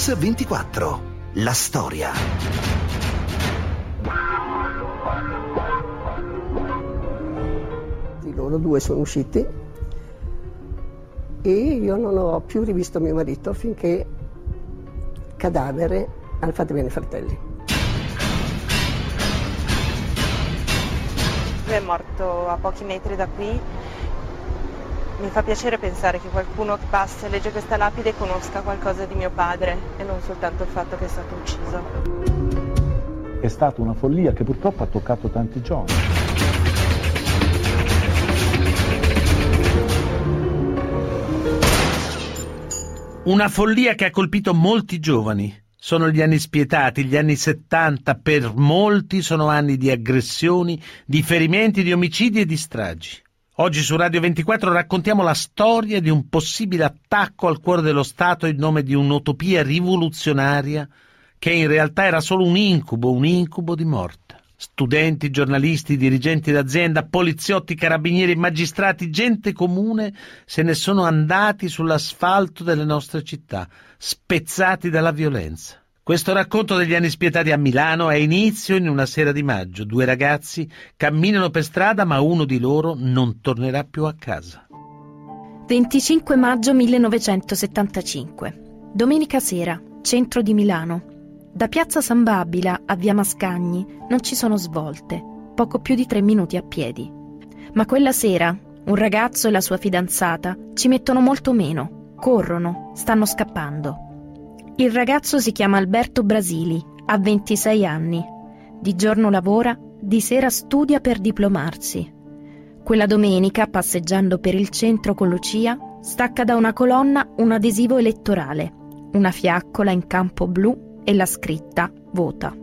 Mix 24. La storia. Loro due sono usciti e io non ho più rivisto mio marito finché cadavere al fate bene fratelli. Lui è morto a pochi metri da qui mi fa piacere pensare che qualcuno che passa e legge questa lapide conosca qualcosa di mio padre e non soltanto il fatto che è stato ucciso. È stata una follia che purtroppo ha toccato tanti giovani. Una follia che ha colpito molti giovani. Sono gli anni spietati, gli anni 70, per molti sono anni di aggressioni, di ferimenti, di omicidi e di stragi. Oggi su Radio 24 raccontiamo la storia di un possibile attacco al cuore dello Stato in nome di un'utopia rivoluzionaria che in realtà era solo un incubo, un incubo di morte. Studenti, giornalisti, dirigenti d'azienda, poliziotti, carabinieri, magistrati, gente comune se ne sono andati sull'asfalto delle nostre città, spezzati dalla violenza. Questo racconto degli anni spietati a Milano ha inizio in una sera di maggio. Due ragazzi camminano per strada ma uno di loro non tornerà più a casa. 25 maggio 1975. Domenica sera, centro di Milano. Da piazza San Babila a via Mascagni non ci sono svolte, poco più di tre minuti a piedi. Ma quella sera un ragazzo e la sua fidanzata ci mettono molto meno, corrono, stanno scappando. Il ragazzo si chiama Alberto Brasili, ha 26 anni. Di giorno lavora, di sera studia per diplomarsi. Quella domenica, passeggiando per il centro con Lucia, stacca da una colonna un adesivo elettorale, una fiaccola in campo blu e la scritta Vota.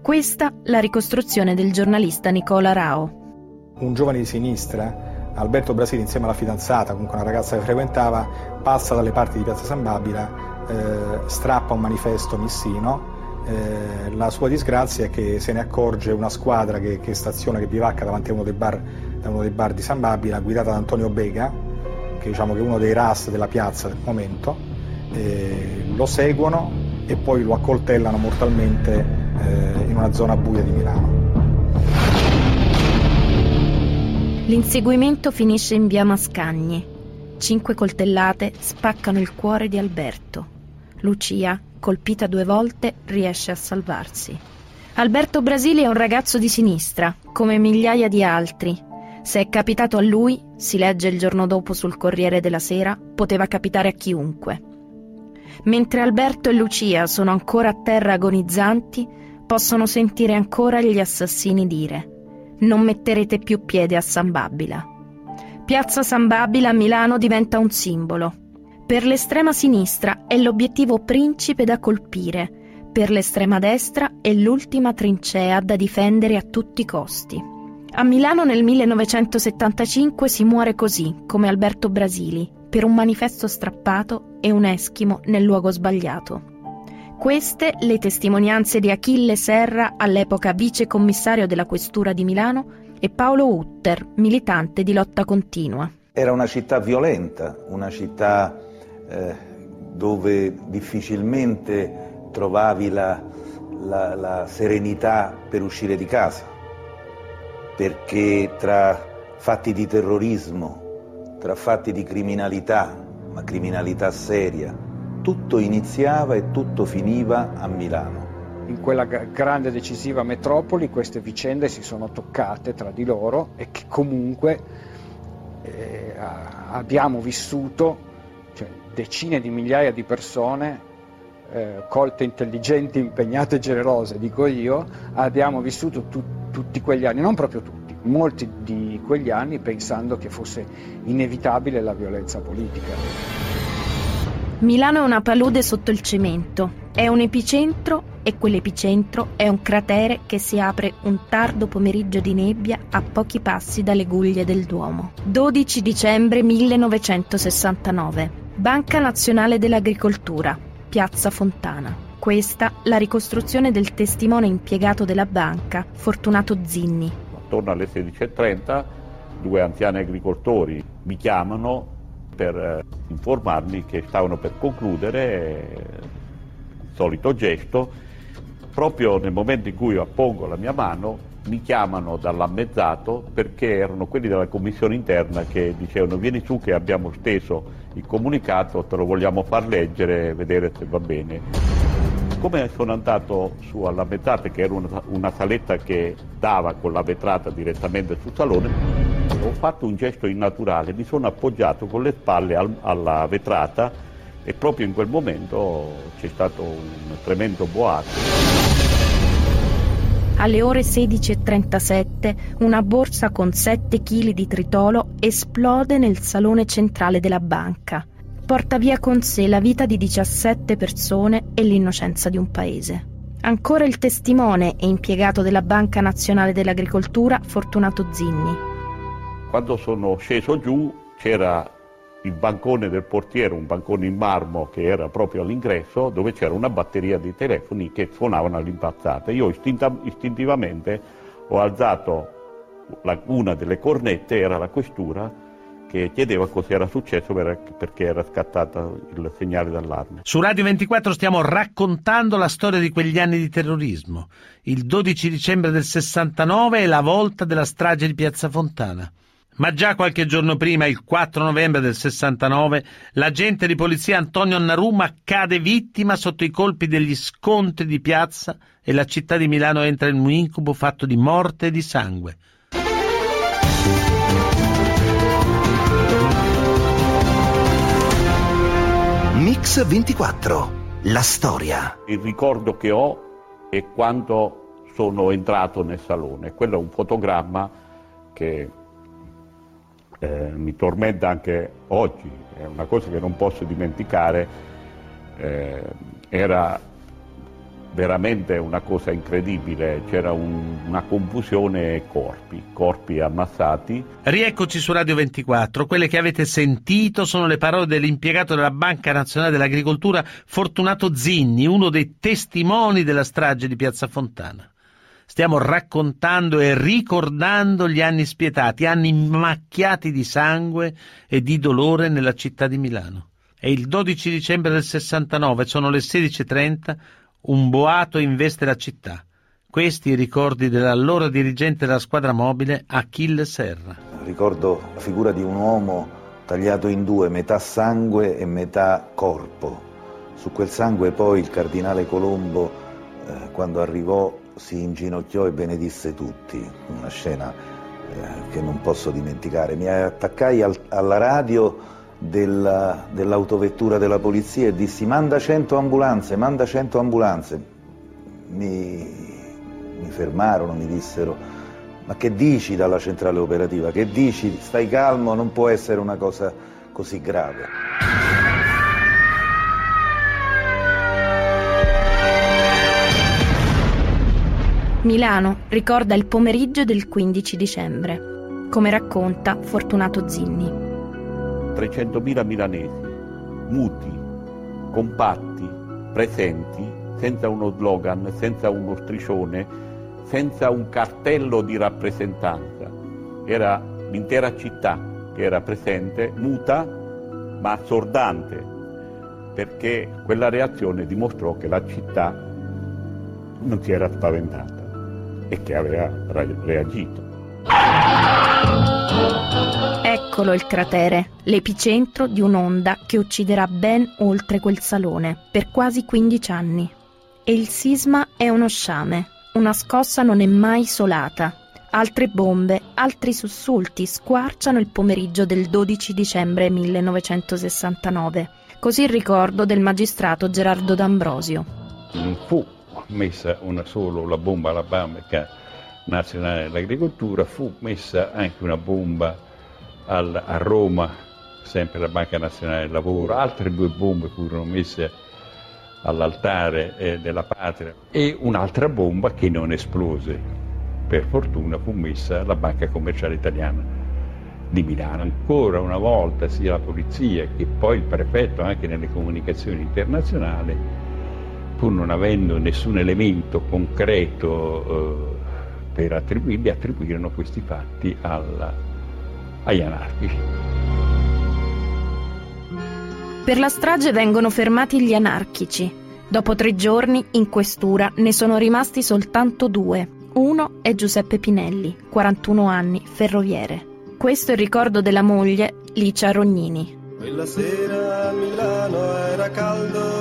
Questa la ricostruzione del giornalista Nicola Rao. Un giovane di sinistra, Alberto Brasili, insieme alla fidanzata, comunque una ragazza che frequentava, passa dalle parti di Piazza San Babila eh, strappa un manifesto missino. Eh, la sua disgrazia è che se ne accorge una squadra che, che staziona, che bivacca davanti a uno dei bar, uno dei bar di San Babila, guidata da Antonio Bega, che, diciamo, che è uno dei RAS della piazza del momento, eh, lo seguono e poi lo accoltellano mortalmente eh, in una zona buia di Milano. L'inseguimento finisce in via Mascagni. Cinque coltellate spaccano il cuore di Alberto. Lucia, colpita due volte, riesce a salvarsi. Alberto Brasili è un ragazzo di sinistra, come migliaia di altri. Se è capitato a lui, si legge il giorno dopo sul Corriere della Sera, poteva capitare a chiunque. Mentre Alberto e Lucia sono ancora a terra agonizzanti, possono sentire ancora gli assassini dire non metterete più piede a San Babila. Piazza San Babila a Milano diventa un simbolo. Per l'estrema sinistra è l'obiettivo principe da colpire, per l'estrema destra è l'ultima trincea da difendere a tutti i costi. A Milano nel 1975 si muore così, come Alberto Brasili, per un manifesto strappato e un eschimo nel luogo sbagliato. Queste le testimonianze di Achille Serra, all'epoca vice commissario della Questura di Milano, e Paolo Utter, militante di lotta continua. Era una città violenta, una città eh, dove difficilmente trovavi la, la, la serenità per uscire di casa, perché tra fatti di terrorismo, tra fatti di criminalità, ma criminalità seria, tutto iniziava e tutto finiva a Milano. In quella grande decisiva metropoli queste vicende si sono toccate tra di loro e che comunque eh, abbiamo vissuto decine di migliaia di persone eh, colte, intelligenti, impegnate e generose, dico io, abbiamo vissuto tu, tutti quegli anni, non proprio tutti, molti di quegli anni pensando che fosse inevitabile la violenza politica. Milano è una palude sotto il cemento, è un epicentro e quell'epicentro è un cratere che si apre un tardo pomeriggio di nebbia a pochi passi dalle guglie del Duomo. 12 dicembre 1969. Banca Nazionale dell'Agricoltura, Piazza Fontana. Questa la ricostruzione del testimone impiegato della banca, Fortunato Zinni. Attorno alle 16.30 due anziani agricoltori mi chiamano per eh, informarmi che stavano per concludere solito gesto, proprio nel momento in cui io appongo la mia mano mi chiamano dall'ammezzato perché erano quelli della commissione interna che dicevano vieni su che abbiamo steso il comunicato, te lo vogliamo far leggere e vedere se va bene. Come sono andato su alla mezzata, che era una, una saletta che dava con la vetrata direttamente sul salone, ho fatto un gesto innaturale, mi sono appoggiato con le spalle al, alla vetrata e proprio in quel momento c'è stato un tremendo boato. Alle ore 16.37 una borsa con 7 kg di tritolo esplode nel salone centrale della banca. Porta via con sé la vita di 17 persone e l'innocenza di un paese. Ancora il testimone e impiegato della Banca Nazionale dell'Agricoltura, Fortunato Zinni. Quando sono sceso giù c'era il bancone del portiere, un bancone in marmo che era proprio all'ingresso, dove c'era una batteria di telefoni che suonavano all'impazzata. Io istintivamente ho alzato la, una delle cornette, era la questura, che chiedeva cosa era successo perché era scattato il segnale d'allarme. Su Radio 24 stiamo raccontando la storia di quegli anni di terrorismo. Il 12 dicembre del 69 è la volta della strage di Piazza Fontana. Ma già qualche giorno prima, il 4 novembre del 69, l'agente di polizia Antonio Annaruma cade vittima sotto i colpi degli scontri di piazza e la città di Milano entra in un incubo fatto di morte e di sangue. Mix 24, la storia. Il ricordo che ho è quando sono entrato nel salone. Quello è un fotogramma che eh, mi tormenta anche oggi, è una cosa che non posso dimenticare, eh, era veramente una cosa incredibile, c'era un, una confusione corpi, corpi ammassati. Rieccoci su Radio 24, quelle che avete sentito sono le parole dell'impiegato della Banca Nazionale dell'Agricoltura Fortunato Zinni, uno dei testimoni della strage di Piazza Fontana. Stiamo raccontando e ricordando gli anni spietati, anni macchiati di sangue e di dolore nella città di Milano. È il 12 dicembre del 69, sono le 16.30, un boato investe la città. Questi i ricordi dell'allora dirigente della squadra mobile Achille Serra. Ricordo la figura di un uomo tagliato in due, metà sangue e metà corpo. Su quel sangue poi il cardinale Colombo, eh, quando arrivò, si inginocchiò e benedisse tutti, una scena eh, che non posso dimenticare. Mi attaccai al, alla radio della, dell'autovettura della polizia e dissi manda 100 ambulanze, manda 100 ambulanze. Mi, mi fermarono, mi dissero ma che dici dalla centrale operativa? Che dici? Stai calmo, non può essere una cosa così grave. Milano ricorda il pomeriggio del 15 dicembre, come racconta Fortunato Zinni. 300.000 milanesi, muti, compatti, presenti, senza uno slogan, senza uno striscione, senza un cartello di rappresentanza. Era l'intera città che era presente, muta ma assordante, perché quella reazione dimostrò che la città non si era spaventata e che aveva reagito. Eccolo il cratere, l'epicentro di un'onda che ucciderà ben oltre quel salone per quasi 15 anni. E il sisma è uno sciame, una scossa non è mai isolata. Altre bombe, altri sussulti squarciano il pomeriggio del 12 dicembre 1969. Così il ricordo del magistrato Gerardo D'Ambrosio. Non fu messa una solo la bomba alla Banca Nazionale dell'Agricoltura, fu messa anche una bomba al, a Roma, sempre la Banca Nazionale del Lavoro, altre due bombe furono messe all'altare eh, della patria. E un'altra bomba che non esplose, per fortuna fu messa alla Banca Commerciale Italiana di Milano. Ancora una volta sia la polizia che poi il prefetto anche nelle comunicazioni internazionali pur non avendo nessun elemento concreto eh, per attribuirli, attribuirono questi fatti alla, agli anarchici. Per la strage vengono fermati gli anarchici, Dopo tre giorni, in questura, ne sono rimasti soltanto due. Uno è Giuseppe Pinelli, 41 anni, ferroviere. Questo è il ricordo della moglie, Licia Rognini. Quella sera a Milano era caldo,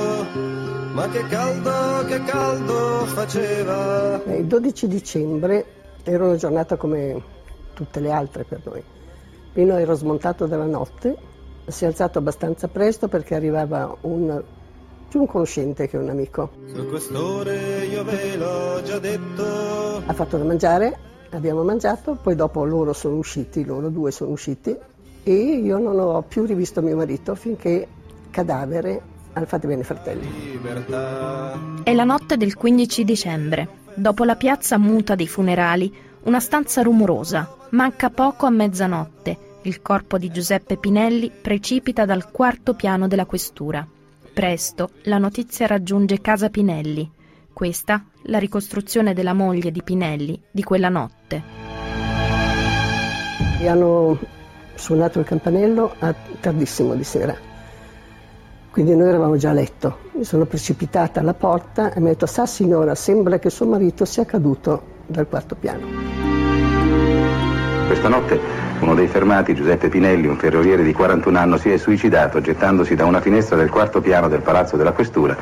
ma che caldo, che caldo faceva. Il 12 dicembre era una giornata come tutte le altre per noi. Pino era smontato dalla notte, si è alzato abbastanza presto perché arrivava un, più un conoscente che un amico. Sul questore io ve l'ho già detto. Ha fatto da mangiare, abbiamo mangiato, poi dopo loro sono usciti, loro due sono usciti e io non ho più rivisto mio marito finché cadavere al Fate Bene Fratelli. È la notte del 15 dicembre. Dopo la piazza muta dei funerali, una stanza rumorosa. Manca poco a mezzanotte. Il corpo di Giuseppe Pinelli precipita dal quarto piano della questura. Presto la notizia raggiunge casa Pinelli. Questa la ricostruzione della moglie di Pinelli di quella notte. E hanno suonato il campanello a tardissimo di sera. Quindi noi eravamo già a letto. Mi sono precipitata alla porta e mi ha detto: Sa signora, sembra che suo marito sia caduto dal quarto piano. Questa notte uno dei fermati, Giuseppe Pinelli, un ferroviere di 41 anni, si è suicidato gettandosi da una finestra del quarto piano del Palazzo della Questura,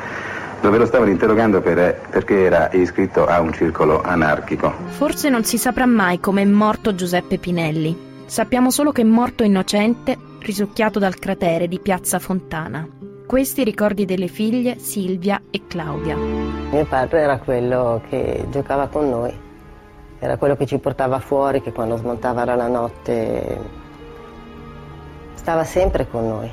dove lo stavano interrogando per, perché era iscritto a un circolo anarchico. Forse non si saprà mai come è morto Giuseppe Pinelli. Sappiamo solo che è morto innocente, risucchiato dal cratere di Piazza Fontana. Questi i ricordi delle figlie Silvia e Claudia. Mio padre era quello che giocava con noi era quello che ci portava fuori, che quando smontava la notte stava sempre con noi.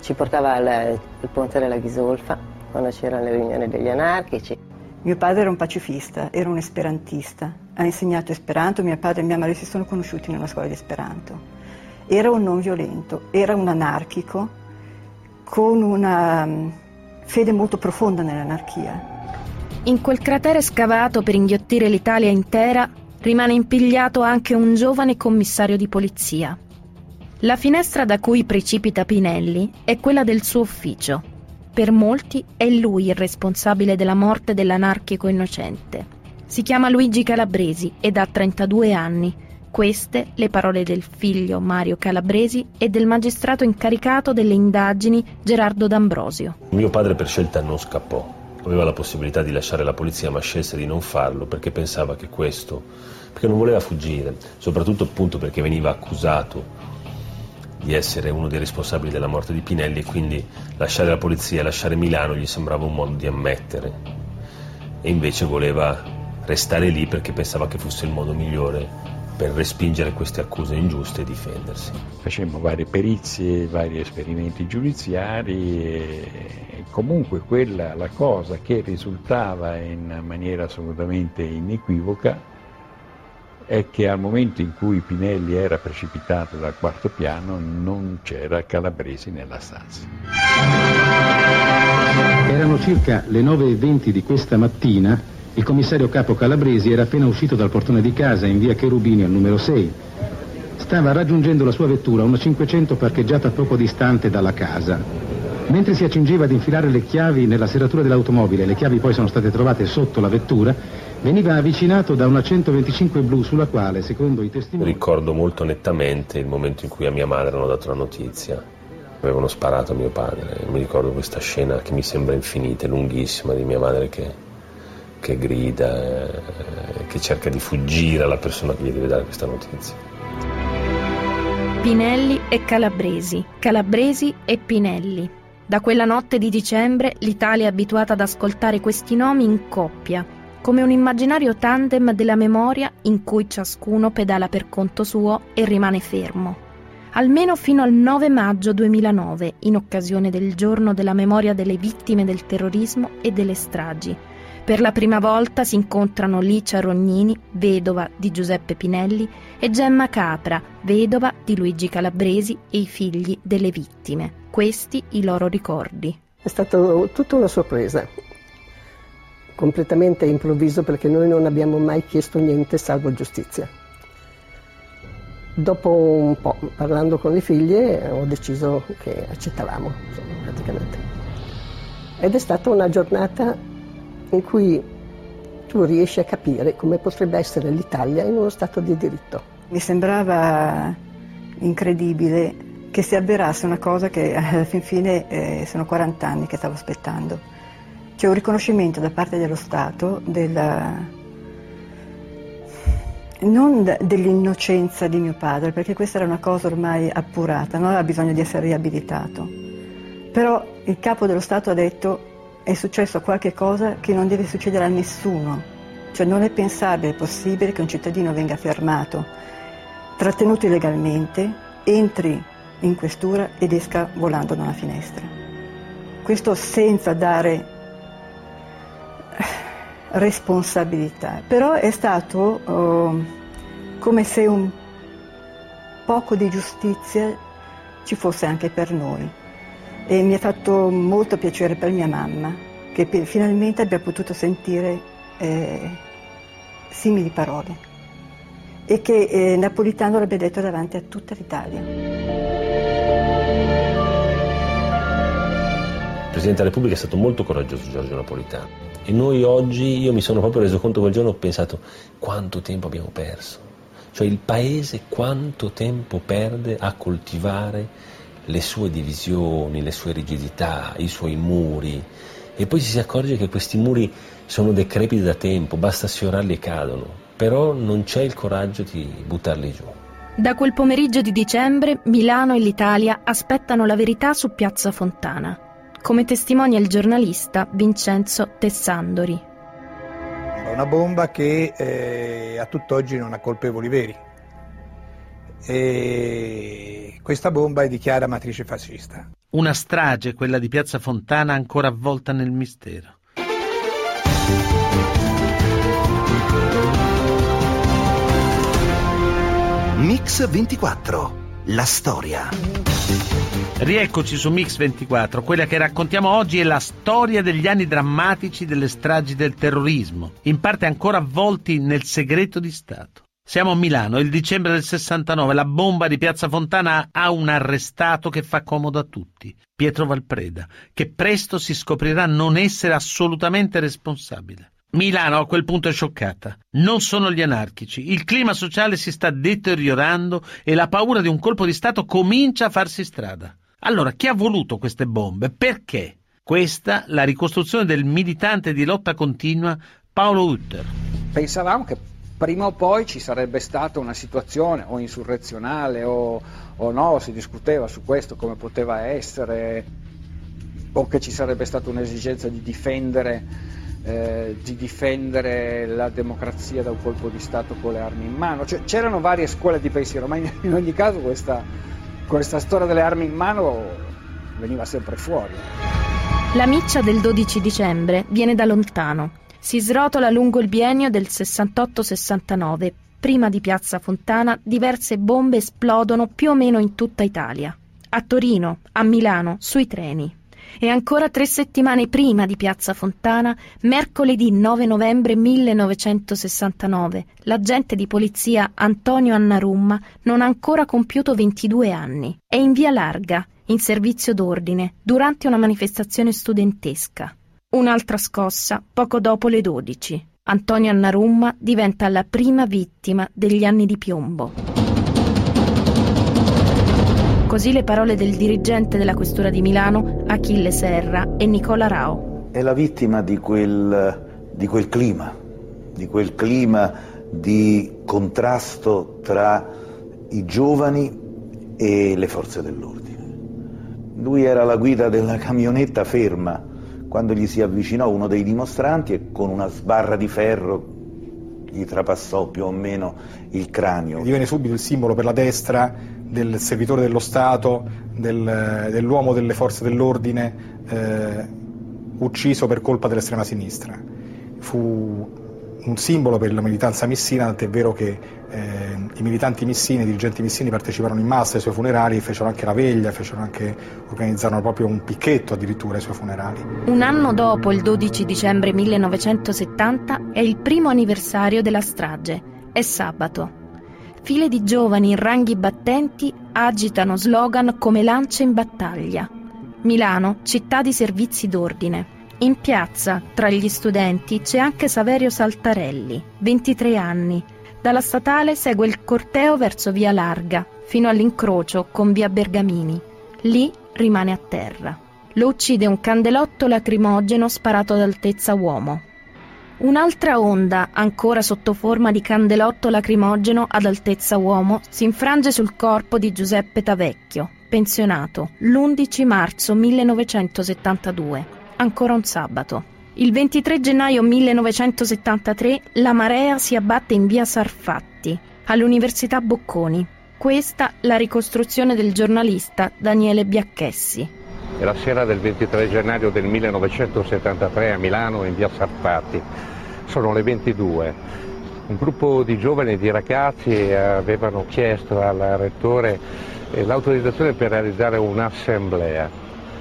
Ci portava al, al ponte della Ghisolfa, quando c'erano le riunioni degli anarchici. Mio padre era un pacifista, era un esperantista, ha insegnato esperanto, mio padre e mia madre si sono conosciuti in una scuola di esperanto. Era un non violento, era un anarchico con una mm, fede molto profonda nell'anarchia. In quel cratere scavato per inghiottire l'Italia intera rimane impigliato anche un giovane commissario di polizia. La finestra da cui precipita Pinelli è quella del suo ufficio. Per molti è lui il responsabile della morte dell'anarchico innocente. Si chiama Luigi Calabresi ed ha 32 anni. Queste le parole del figlio Mario Calabresi e del magistrato incaricato delle indagini Gerardo D'Ambrosio. Mio padre per scelta non scappò aveva la possibilità di lasciare la polizia ma scelse di non farlo perché pensava che questo, perché non voleva fuggire, soprattutto appunto perché veniva accusato di essere uno dei responsabili della morte di Pinelli e quindi lasciare la polizia, lasciare Milano gli sembrava un modo di ammettere e invece voleva restare lì perché pensava che fosse il modo migliore per respingere queste accuse ingiuste e difendersi. Facemmo varie perizie, vari esperimenti giudiziari e comunque quella, la cosa che risultava in maniera assolutamente inequivoca è che al momento in cui Pinelli era precipitato dal quarto piano non c'era Calabresi nella stanza. Erano circa le 9.20 di questa mattina il commissario capo Calabresi era appena uscito dal portone di casa in via Cherubini al numero 6. Stava raggiungendo la sua vettura, una 500 parcheggiata poco distante dalla casa. Mentre si accingeva ad infilare le chiavi nella serratura dell'automobile, le chiavi poi sono state trovate sotto la vettura, veniva avvicinato da una 125 blu sulla quale, secondo i testimoni... Ricordo molto nettamente il momento in cui a mia madre hanno dato la notizia. Avevano sparato a mio padre. Mi ricordo questa scena che mi sembra infinita, lunghissima, di mia madre che che grida, eh, che cerca di fuggire alla persona che gli deve dare questa notizia. Pinelli e Calabresi, Calabresi e Pinelli. Da quella notte di dicembre l'Italia è abituata ad ascoltare questi nomi in coppia, come un immaginario tandem della memoria in cui ciascuno pedala per conto suo e rimane fermo. Almeno fino al 9 maggio 2009, in occasione del giorno della memoria delle vittime del terrorismo e delle stragi, per la prima volta si incontrano Licia Rognini, vedova di Giuseppe Pinelli, e Gemma Capra, vedova di Luigi Calabresi e i figli delle vittime. Questi i loro ricordi. È stata tutta una sorpresa, completamente improvviso perché noi non abbiamo mai chiesto niente salvo giustizia. Dopo un po', parlando con le figlie, ho deciso che accettavamo, insomma, praticamente. Ed è stata una giornata in cui tu riesci a capire come potrebbe essere l'Italia in uno Stato di diritto. Mi sembrava incredibile che si avverasse una cosa che alla fin fine eh, sono 40 anni che stavo aspettando. C'è un riconoscimento da parte dello Stato della, non dell'innocenza di mio padre, perché questa era una cosa ormai appurata, non aveva bisogno di essere riabilitato. Però il capo dello Stato ha detto è successo qualche cosa che non deve succedere a nessuno, cioè non è pensabile, possibile che un cittadino venga fermato, trattenuto illegalmente, entri in questura ed esca volando da una finestra. Questo senza dare responsabilità, però è stato uh, come se un poco di giustizia ci fosse anche per noi e mi ha fatto molto piacere per mia mamma che finalmente abbia potuto sentire eh, simili parole e che eh, Napolitano l'abbia detto davanti a tutta l'Italia. Il Presidente della Repubblica è stato molto coraggioso Giorgio Napolitano e noi oggi, io mi sono proprio reso conto quel giorno, ho pensato quanto tempo abbiamo perso. Cioè il paese quanto tempo perde a coltivare le sue divisioni, le sue rigidità, i suoi muri. E poi ci si accorge che questi muri sono decrepiti da tempo, basta sfiorarli e cadono. Però non c'è il coraggio di buttarli giù. Da quel pomeriggio di dicembre Milano e l'Italia aspettano la verità su Piazza Fontana come testimonia il giornalista Vincenzo Tessandori. Una bomba che eh, a tutt'oggi non ha colpevoli veri. E questa bomba è di chiara matrice fascista. Una strage, quella di Piazza Fontana, ancora avvolta nel mistero. Mix 24. La storia. Rieccoci su Mix 24. Quella che raccontiamo oggi è la storia degli anni drammatici delle stragi del terrorismo, in parte ancora avvolti nel segreto di Stato. Siamo a Milano, il dicembre del 69, la bomba di Piazza Fontana ha un arrestato che fa comodo a tutti, Pietro Valpreda, che presto si scoprirà non essere assolutamente responsabile. Milano a quel punto è scioccata. Non sono gli anarchici. Il clima sociale si sta deteriorando e la paura di un colpo di Stato comincia a farsi strada. Allora, chi ha voluto queste bombe? Perché? Questa la ricostruzione del militante di lotta continua Paolo Utter. Pensavamo che prima o poi ci sarebbe stata una situazione o insurrezionale o, o no, si discuteva su questo come poteva essere, o che ci sarebbe stata un'esigenza di difendere eh, di difendere la democrazia da un colpo di Stato con le armi in mano. Cioè, c'erano varie scuole di pensiero, ma in, in ogni caso questa, questa storia delle armi in mano veniva sempre fuori. La miccia del 12 dicembre viene da lontano. Si srotola lungo il biennio del 68-69. Prima di Piazza Fontana diverse bombe esplodono più o meno in tutta Italia. A Torino, a Milano, sui treni. E ancora tre settimane prima di Piazza Fontana, mercoledì 9 novembre 1969, l'agente di polizia Antonio Annarumma non ha ancora compiuto 22 anni. È in via Larga, in servizio d'ordine, durante una manifestazione studentesca. Un'altra scossa poco dopo le 12. Antonio Annarumma diventa la prima vittima degli anni di piombo. Così le parole del dirigente della Questura di Milano, Achille Serra e Nicola Rao. È la vittima di quel, di quel clima, di quel clima di contrasto tra i giovani e le forze dell'ordine. Lui era alla guida della camionetta ferma quando gli si avvicinò uno dei dimostranti e con una sbarra di ferro gli trapassò più o meno il cranio. Divenne subito il simbolo per la destra del servitore dello Stato, del, dell'uomo delle forze dell'ordine eh, ucciso per colpa dell'estrema sinistra. Fu un simbolo per la militanza missina, tant'è vero che eh, i militanti missini, i dirigenti missini parteciparono in massa ai suoi funerali, fecero anche la veglia, anche, organizzarono proprio un picchetto addirittura ai suoi funerali. Un anno dopo, il 12 dicembre 1970, è il primo anniversario della strage. È sabato. File di giovani in ranghi battenti agitano slogan come lance in battaglia. Milano, città di servizi d'ordine. In piazza, tra gli studenti, c'è anche Saverio Saltarelli, 23 anni. Dalla statale segue il corteo verso via Larga, fino all'incrocio con via Bergamini. Lì rimane a terra. Lo uccide un candelotto lacrimogeno sparato ad altezza uomo. Un'altra onda, ancora sotto forma di candelotto lacrimogeno ad altezza uomo, si infrange sul corpo di Giuseppe Tavecchio, pensionato, l'11 marzo 1972, ancora un sabato. Il 23 gennaio 1973 la marea si abbatte in via Sarfatti, all'Università Bocconi. Questa la ricostruzione del giornalista Daniele Biacchessi. È la sera del 23 gennaio del 1973 a Milano in via Sarfatti. Sono le 22. Un gruppo di giovani e di ragazzi avevano chiesto al rettore eh, l'autorizzazione per realizzare un'assemblea,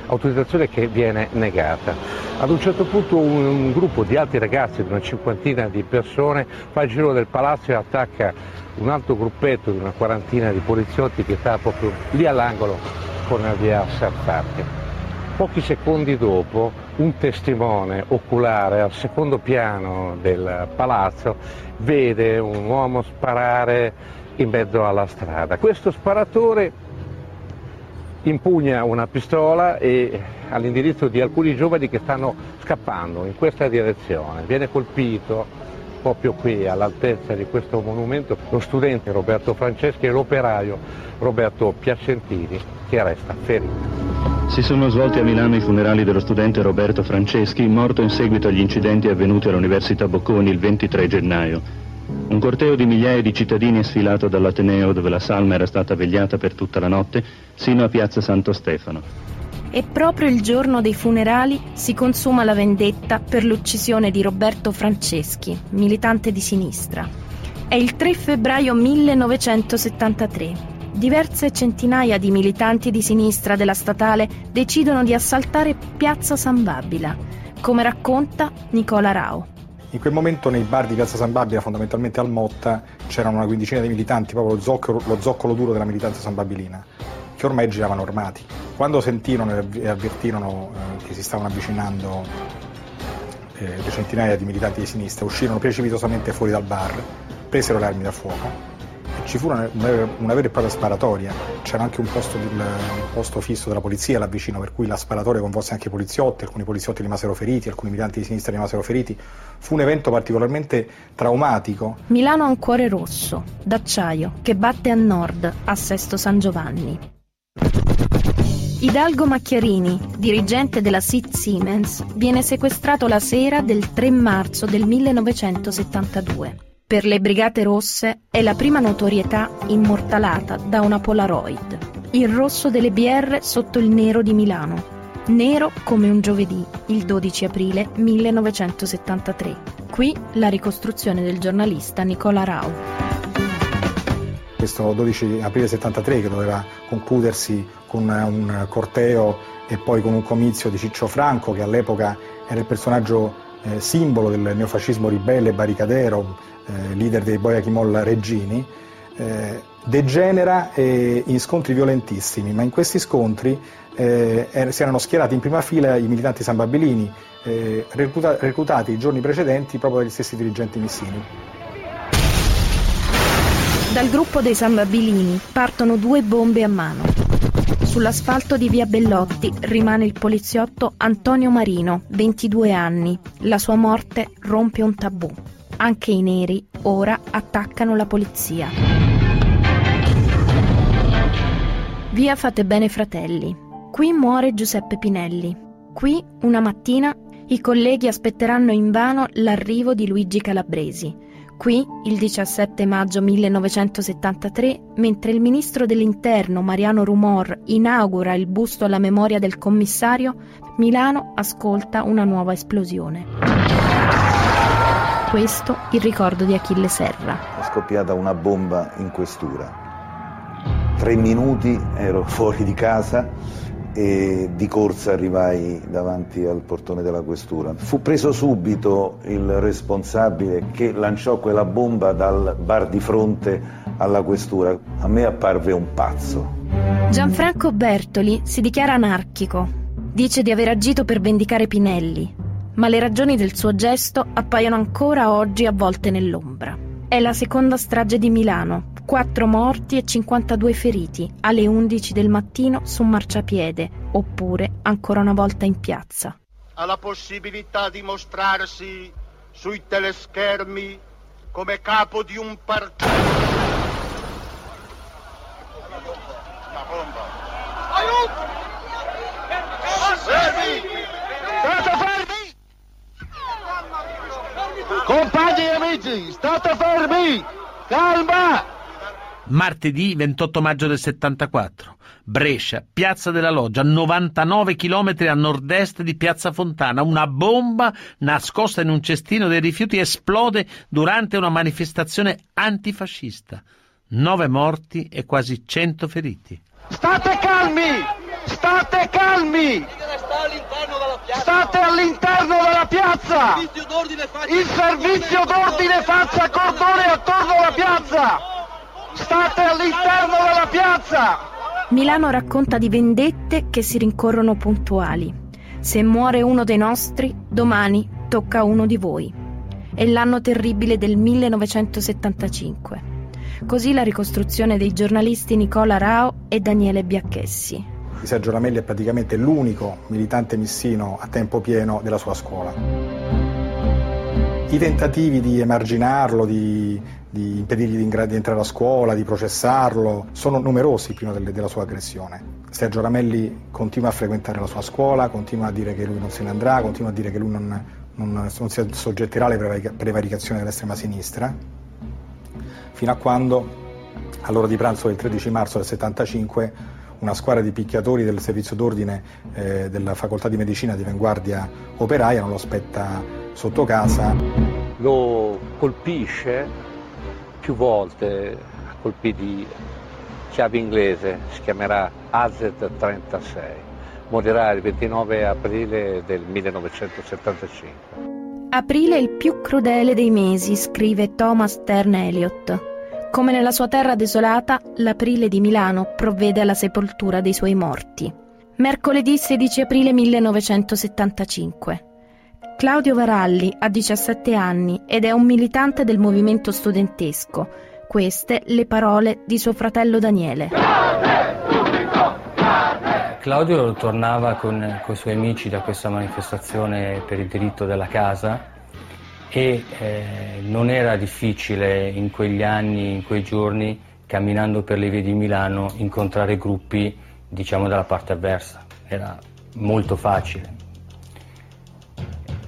autorizzazione che viene negata. Ad un certo punto un, un gruppo di altri ragazzi, di una cinquantina di persone, fa il giro del palazzo e attacca un altro gruppetto di una quarantina di poliziotti che sta proprio lì all'angolo con la via Sarfatti. Pochi secondi dopo un testimone oculare al secondo piano del palazzo vede un uomo sparare in mezzo alla strada. Questo sparatore impugna una pistola e all'indirizzo di alcuni giovani che stanno scappando in questa direzione. Viene colpito proprio qui all'altezza di questo monumento lo studente Roberto Franceschi e l'operaio Roberto Piacentini che resta ferito. Si sono svolti a Milano i funerali dello studente Roberto Franceschi, morto in seguito agli incidenti avvenuti all'Università Bocconi il 23 gennaio. Un corteo di migliaia di cittadini è sfilato dall'Ateneo, dove la salma era stata vegliata per tutta la notte, sino a Piazza Santo Stefano. E proprio il giorno dei funerali si consuma la vendetta per l'uccisione di Roberto Franceschi, militante di sinistra. È il 3 febbraio 1973. Diverse centinaia di militanti di sinistra della statale decidono di assaltare Piazza San Babila, come racconta Nicola Rao. In quel momento nei bar di Piazza San Babila, fondamentalmente al Motta, c'erano una quindicina di militanti, proprio lo zoccolo, lo zoccolo duro della militanza sambabilina, che ormai giravano armati. Quando sentirono e avvertirono eh, che si stavano avvicinando eh, le centinaia di militanti di sinistra, uscirono precipitosamente fuori dal bar, presero le armi da fuoco ci fu una, una, vera e propria sparatoria, c'era anche un posto, del, un posto, fisso della polizia là vicino, per cui la sparatoria coinvolse anche i poliziotti, alcuni poliziotti rimasero feriti, alcuni militanti di sinistra rimasero feriti. Fu un evento particolarmente traumatico. Milano ha un cuore rosso, d'acciaio, che batte a nord, a Sesto San Giovanni. Hidalgo Macchiarini, dirigente della SIT Siemens, viene sequestrato la sera del 3 marzo del 1972 per le Brigate Rosse è la prima notorietà immortalata da una Polaroid. Il rosso delle BR sotto il nero di Milano. Nero come un giovedì, il 12 aprile 1973. Qui la ricostruzione del giornalista Nicola Rau. Questo 12 aprile 73 che doveva concludersi con un corteo e poi con un comizio di Ciccio Franco che all'epoca era il personaggio eh, simbolo del neofascismo ribelle barricadero, eh, leader dei Boia Chimol Reggini, eh, degenera in scontri violentissimi, ma in questi scontri eh, er, si erano schierati in prima fila i militanti sambabilini, eh, recluta- reclutati i giorni precedenti proprio dagli stessi dirigenti missini. Dal gruppo dei sambabilini partono due bombe a mano. Sull'asfalto di via Bellotti rimane il poliziotto Antonio Marino, 22 anni. La sua morte rompe un tabù. Anche i neri ora attaccano la polizia. Via Fate Bene Fratelli. Qui muore Giuseppe Pinelli. Qui, una mattina, i colleghi aspetteranno invano l'arrivo di Luigi Calabresi. Qui, il 17 maggio 1973, mentre il ministro dell'Interno Mariano Rumor inaugura il busto alla memoria del commissario, Milano ascolta una nuova esplosione questo il ricordo di Achille Serra. È scoppiata una bomba in questura. Tre minuti ero fuori di casa e di corsa arrivai davanti al portone della questura. Fu preso subito il responsabile che lanciò quella bomba dal bar di fronte alla questura. A me apparve un pazzo. Gianfranco Bertoli si dichiara anarchico. Dice di aver agito per vendicare Pinelli, ma le ragioni del suo gesto appaiono ancora oggi avvolte nell'ombra. È la seconda strage di Milano, 4 morti e 52 feriti alle 11 del mattino su marciapiede, oppure ancora una volta in piazza. Ha la possibilità di mostrarsi sui teleschermi come capo di un partito. Una bomba. Aiuto! Fermi! State fermi! Compagni e amici, state fermi! Calma! Martedì 28 maggio del 74. Brescia, Piazza della Loggia, 99 km a nord-est di Piazza Fontana. Una bomba nascosta in un cestino dei rifiuti esplode durante una manifestazione antifascista. Nove morti e quasi 100 feriti. State calmi! State calmi! State all'interno della piazza! Il servizio d'ordine faccia cordone attorno alla piazza! State all'interno della piazza! Milano racconta di vendette che si rincorrono puntuali. Se muore uno dei nostri, domani tocca a uno di voi. È l'anno terribile del 1975. Così la ricostruzione dei giornalisti Nicola Rao e Daniele Biacchessi. Sergio Ramelli è praticamente l'unico militante missino a tempo pieno della sua scuola. I tentativi di emarginarlo, di, di impedirgli di, di, entrare a scuola, di processarlo, sono numerosi prima delle, della sua aggressione. Sergio Ramelli continua a frequentare la sua scuola, continua a dire che lui non se ne andrà, continua a dire che lui non, non, non si soggetterà alle prevaricazioni dell'estrema sinistra, fino a quando, all'ora di pranzo del 13 marzo del 75, una squadra di picchiatori del servizio d'ordine eh, della facoltà di medicina di Vanguardia Operaia non lo aspetta sotto casa. Lo colpisce più volte, colpi di chiave inglese, si chiamerà AZ-36. Morirà il 29 aprile del 1975. Aprile è il più crudele dei mesi, scrive Thomas Stern Eliot. Come nella sua terra desolata, l'aprile di Milano provvede alla sepoltura dei suoi morti. Mercoledì 16 aprile 1975. Claudio Varalli ha 17 anni ed è un militante del movimento studentesco. Queste le parole di suo fratello Daniele. Claudio tornava con, con i suoi amici da questa manifestazione per il diritto della casa e eh, non era difficile in quegli anni, in quei giorni, camminando per le vie di Milano, incontrare gruppi, diciamo, dalla parte avversa. Era molto facile.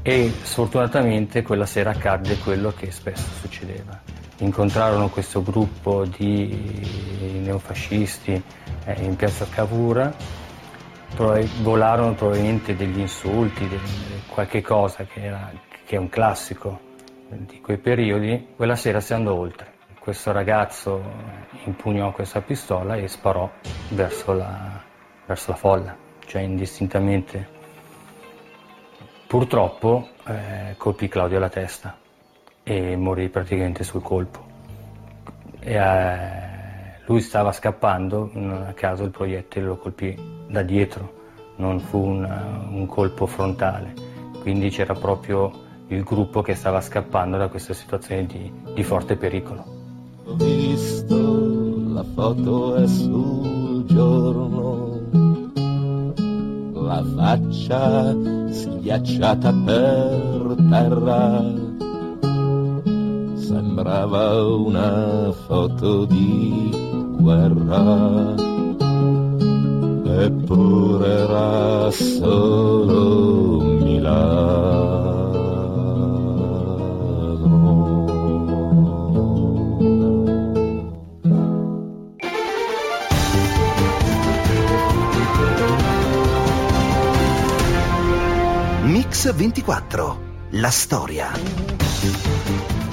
E sfortunatamente quella sera accadde quello che spesso succedeva. Incontrarono questo gruppo di neofascisti eh, in piazza Cavour, volarono probabilmente degli insulti, del, qualche cosa che era che è un classico di quei periodi, quella sera si andò oltre. Questo ragazzo impugnò questa pistola e sparò verso la, verso la folla, cioè indistintamente. Purtroppo eh, colpì Claudio alla testa e morì praticamente sul colpo. E, eh, lui stava scappando, a caso il proiettile lo colpì da dietro, non fu un, un colpo frontale, quindi c'era proprio il gruppo che stava scappando da questa situazione di, di forte pericolo. Ho visto la foto è sul giorno, la faccia schiacciata per terra, sembrava una foto di guerra, eppure era solo Milano. 24. La storia.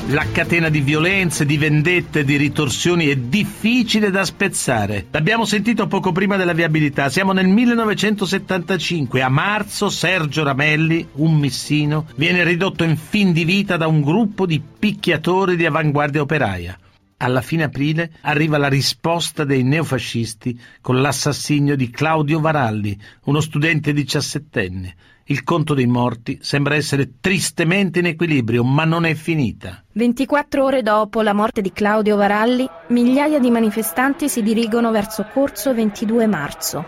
La catena di violenze, di vendette, di ritorsioni è difficile da spezzare. L'abbiamo sentito poco prima della viabilità. Siamo nel 1975. A marzo Sergio Ramelli, un missino, viene ridotto in fin di vita da un gruppo di picchiatori di avanguardia operaia. Alla fine aprile arriva la risposta dei neofascisti con l'assassinio di Claudio Varalli, uno studente diciassettenne. Il conto dei morti sembra essere tristemente in equilibrio, ma non è finita. 24 ore dopo la morte di Claudio Varalli, migliaia di manifestanti si dirigono verso Corso 22 marzo.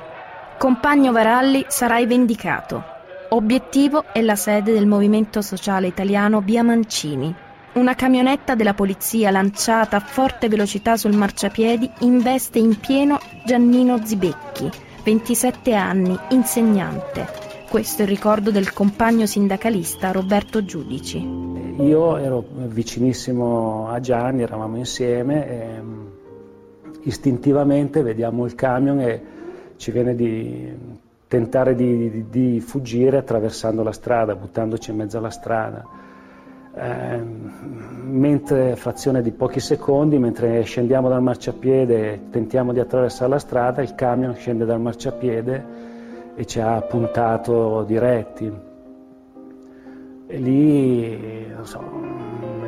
Compagno Varalli, sarai vendicato. Obiettivo è la sede del Movimento Sociale Italiano Via Mancini. Una camionetta della polizia lanciata a forte velocità sul marciapiedi investe in pieno Giannino Zibecchi, 27 anni, insegnante. Questo è il ricordo del compagno sindacalista Roberto Giudici. Io ero vicinissimo a Gianni, eravamo insieme e istintivamente vediamo il camion e ci viene di tentare di, di, di fuggire attraversando la strada, buttandoci in mezzo alla strada. Eh, mentre frazione di pochi secondi, mentre scendiamo dal marciapiede tentiamo di attraversare la strada, il camion scende dal marciapiede e ci ha puntato diretti. E lì, so,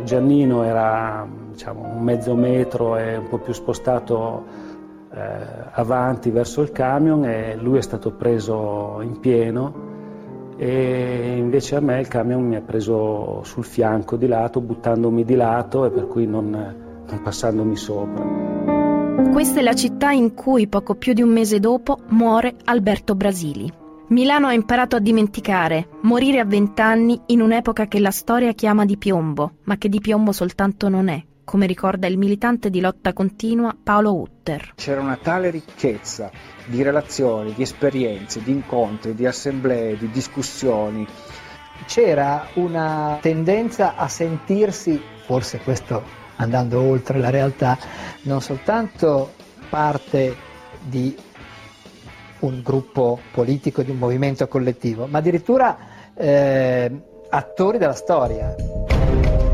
Giannino era diciamo, un mezzo metro e un po' più spostato eh, avanti verso il camion e lui è stato preso in pieno e invece a me il camion mi ha preso sul fianco di lato, buttandomi di lato e per cui non, non passandomi sopra. Questa è la città in cui poco più di un mese dopo muore Alberto Brasili. Milano ha imparato a dimenticare, morire a vent'anni in un'epoca che la storia chiama di piombo, ma che di piombo soltanto non è, come ricorda il militante di lotta continua Paolo Utter. C'era una tale ricchezza di relazioni, di esperienze, di incontri, di assemblee, di discussioni. C'era una tendenza a sentirsi, forse questo andando oltre la realtà, non soltanto parte di un gruppo politico, di un movimento collettivo, ma addirittura eh, attori della storia.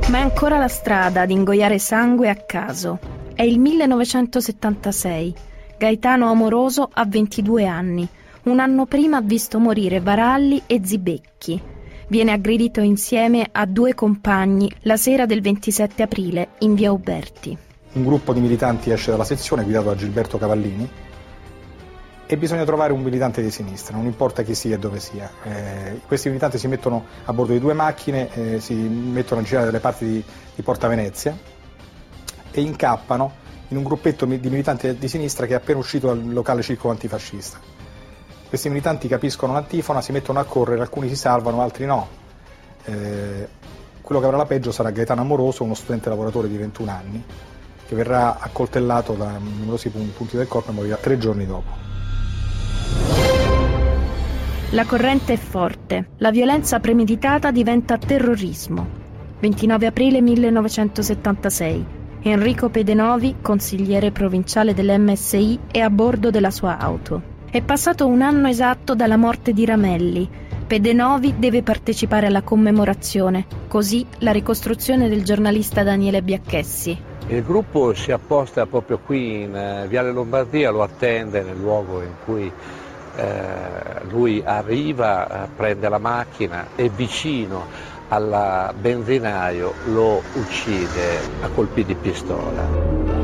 Ma è ancora la strada ad ingoiare sangue a caso. È il 1976. Gaetano Amoroso ha 22 anni. Un anno prima ha visto morire Varalli e Zibecchi viene aggredito insieme a due compagni la sera del 27 aprile in via Uberti. Un gruppo di militanti esce dalla sezione guidato da Gilberto Cavallini e bisogna trovare un militante di sinistra, non importa chi sia e dove sia. Eh, questi militanti si mettono a bordo di due macchine, eh, si mettono a girare dalle parti di, di Porta Venezia e incappano in un gruppetto di militanti di sinistra che è appena uscito dal locale circolo antifascista. Questi militanti capiscono l'antifona, si mettono a correre, alcuni si salvano, altri no. Eh, quello che avrà la peggio sarà Gaetano Amoroso, uno studente lavoratore di 21 anni, che verrà accoltellato da numerosi punti del corpo e morirà tre giorni dopo. La corrente è forte, la violenza premeditata diventa terrorismo. 29 aprile 1976. Enrico Pedenovi, consigliere provinciale dell'MSI, è a bordo della sua auto. È passato un anno esatto dalla morte di Ramelli. Pedenovi deve partecipare alla commemorazione, così la ricostruzione del giornalista Daniele Biacchessi. Il gruppo si apposta proprio qui in uh, Viale Lombardia, lo attende nel luogo in cui uh, lui arriva, uh, prende la macchina e vicino al benzinaio lo uccide a colpi di pistola.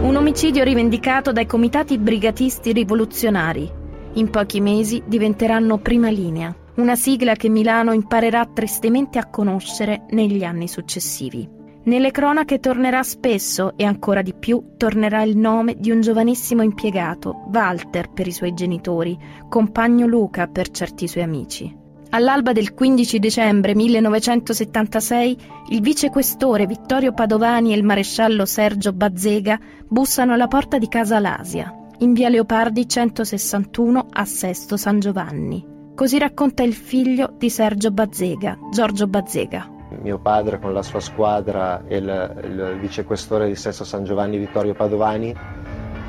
Un omicidio rivendicato dai comitati brigatisti rivoluzionari in pochi mesi diventeranno prima linea, una sigla che Milano imparerà tristemente a conoscere negli anni successivi. Nelle cronache tornerà spesso e ancora di più tornerà il nome di un giovanissimo impiegato, Walter per i suoi genitori, compagno Luca per certi suoi amici. All'alba del 15 dicembre 1976, il vicequestore Vittorio Padovani e il maresciallo Sergio Bazzega bussano alla porta di casa Lasia in via Leopardi 161 a Sesto San Giovanni. Così racconta il figlio di Sergio Bazzega, Giorgio Bazzega. Mio padre con la sua squadra e il, il vicequestore di Sesto San Giovanni Vittorio Padovani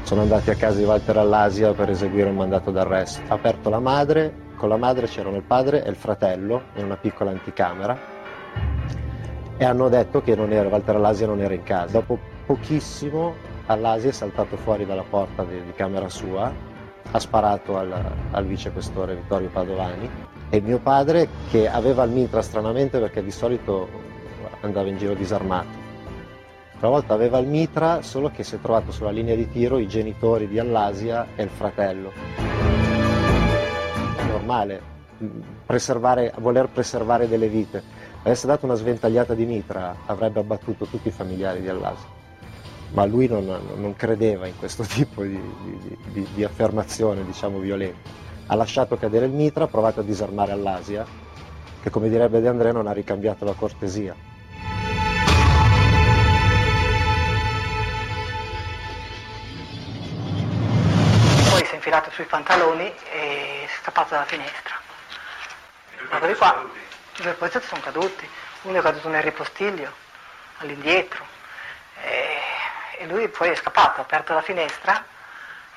sono andati a casa di Walter Allasia per eseguire un mandato d'arresto. Ha aperto la madre, con la madre c'erano il padre e il fratello in una piccola anticamera e hanno detto che non era, Walter Allasia non era in casa. Dopo pochissimo all'Asia è saltato fuori dalla porta di, di camera sua, ha sparato al, al vicequestore Vittorio Padovani e mio padre che aveva il mitra stranamente perché di solito andava in giro disarmato. Una volta aveva il mitra, solo che si è trovato sulla linea di tiro i genitori di Allasia e il fratello. È normale preservare, voler preservare delle vite. Avesse dato una sventagliata di mitra avrebbe abbattuto tutti i familiari di Allasia. Ma lui non, non credeva in questo tipo di, di, di, di affermazione, diciamo, violenta. Ha lasciato cadere il mitra, ha provato a disarmare Allasia, che come direbbe De André non ha ricambiato la cortesia infilato sui pantaloni e scappato dalla finestra. Guarda di qua, i due poliziotti sono caduti, uno è caduto nel ripostiglio, all'indietro, e, e lui poi è scappato, ha aperto la finestra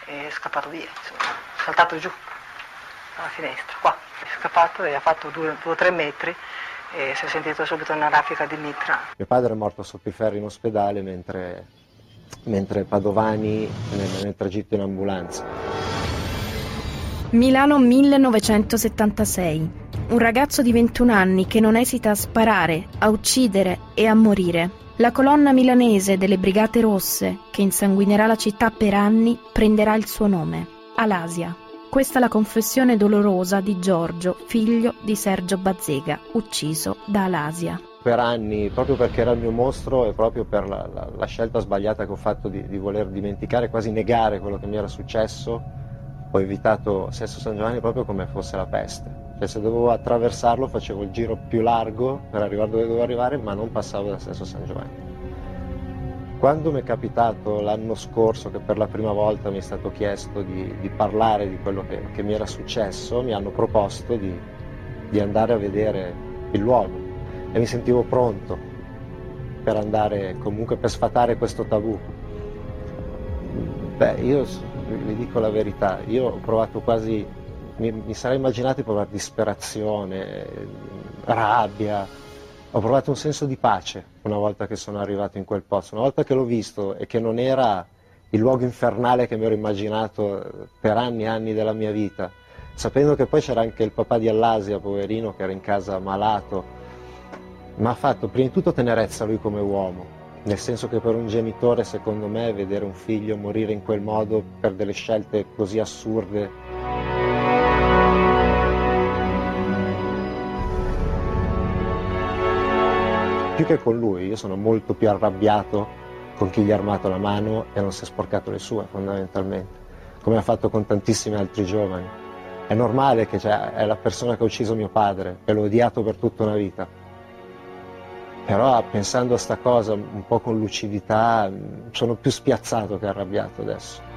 e è scappato via, insomma, è saltato giù dalla finestra, qua, è scappato e ha fatto due o tre metri e si è sentito subito una raffica di mitra. Mio padre è morto sotto i ferri in ospedale mentre, mentre Padovani nel, nel tragitto in ambulanza. Milano 1976. Un ragazzo di 21 anni che non esita a sparare, a uccidere e a morire. La colonna milanese delle Brigate Rosse, che insanguinerà la città per anni, prenderà il suo nome, Alasia. Questa è la confessione dolorosa di Giorgio, figlio di Sergio Bazzega, ucciso da Alasia. Per anni, proprio perché era il mio mostro e proprio per la, la, la scelta sbagliata che ho fatto di, di voler dimenticare, quasi negare quello che mi era successo, ho evitato Sesto San Giovanni proprio come fosse la peste. Cioè se dovevo attraversarlo facevo il giro più largo per arrivare dove dovevo arrivare, ma non passavo da Sesto San Giovanni. Quando mi è capitato l'anno scorso che per la prima volta mi è stato chiesto di, di parlare di quello che, che, mi era successo, mi hanno proposto di, di andare a vedere il luogo e mi sentivo pronto per andare comunque per sfatare questo tabù. Beh, io vi dico la verità, io ho provato quasi, mi, mi sarei immaginato di provare disperazione, rabbia, ho provato un senso di pace una volta che sono arrivato in quel posto, una volta che l'ho visto e che non era il luogo infernale che mi ero immaginato per anni e anni della mia vita, sapendo che poi c'era anche il papà di Allasia, poverino, che era in casa malato, mi ha fatto prima di tutto tenerezza lui come uomo, nel senso che per un genitore, secondo me, vedere un figlio morire in quel modo per delle scelte così assurde più che con lui, io sono molto più arrabbiato con chi gli ha armato la mano e non si è sporcato le sue, fondamentalmente, come ha fatto con tantissimi altri giovani. È normale che cioè, è la persona che ha ucciso mio padre e l'ho odiato per tutta una vita però pensando a sta cosa un po' con lucidità sono più spiazzato che arrabbiato adesso.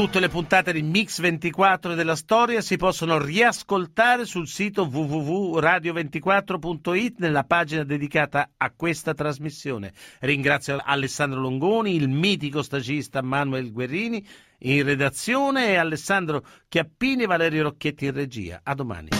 Tutte le puntate di Mix 24 della storia si possono riascoltare sul sito www.radio24.it nella pagina dedicata a questa trasmissione. Ringrazio Alessandro Longoni, il mitico stagista Manuel Guerrini in redazione e Alessandro Chiappini e Valerio Rocchetti in regia. A domani.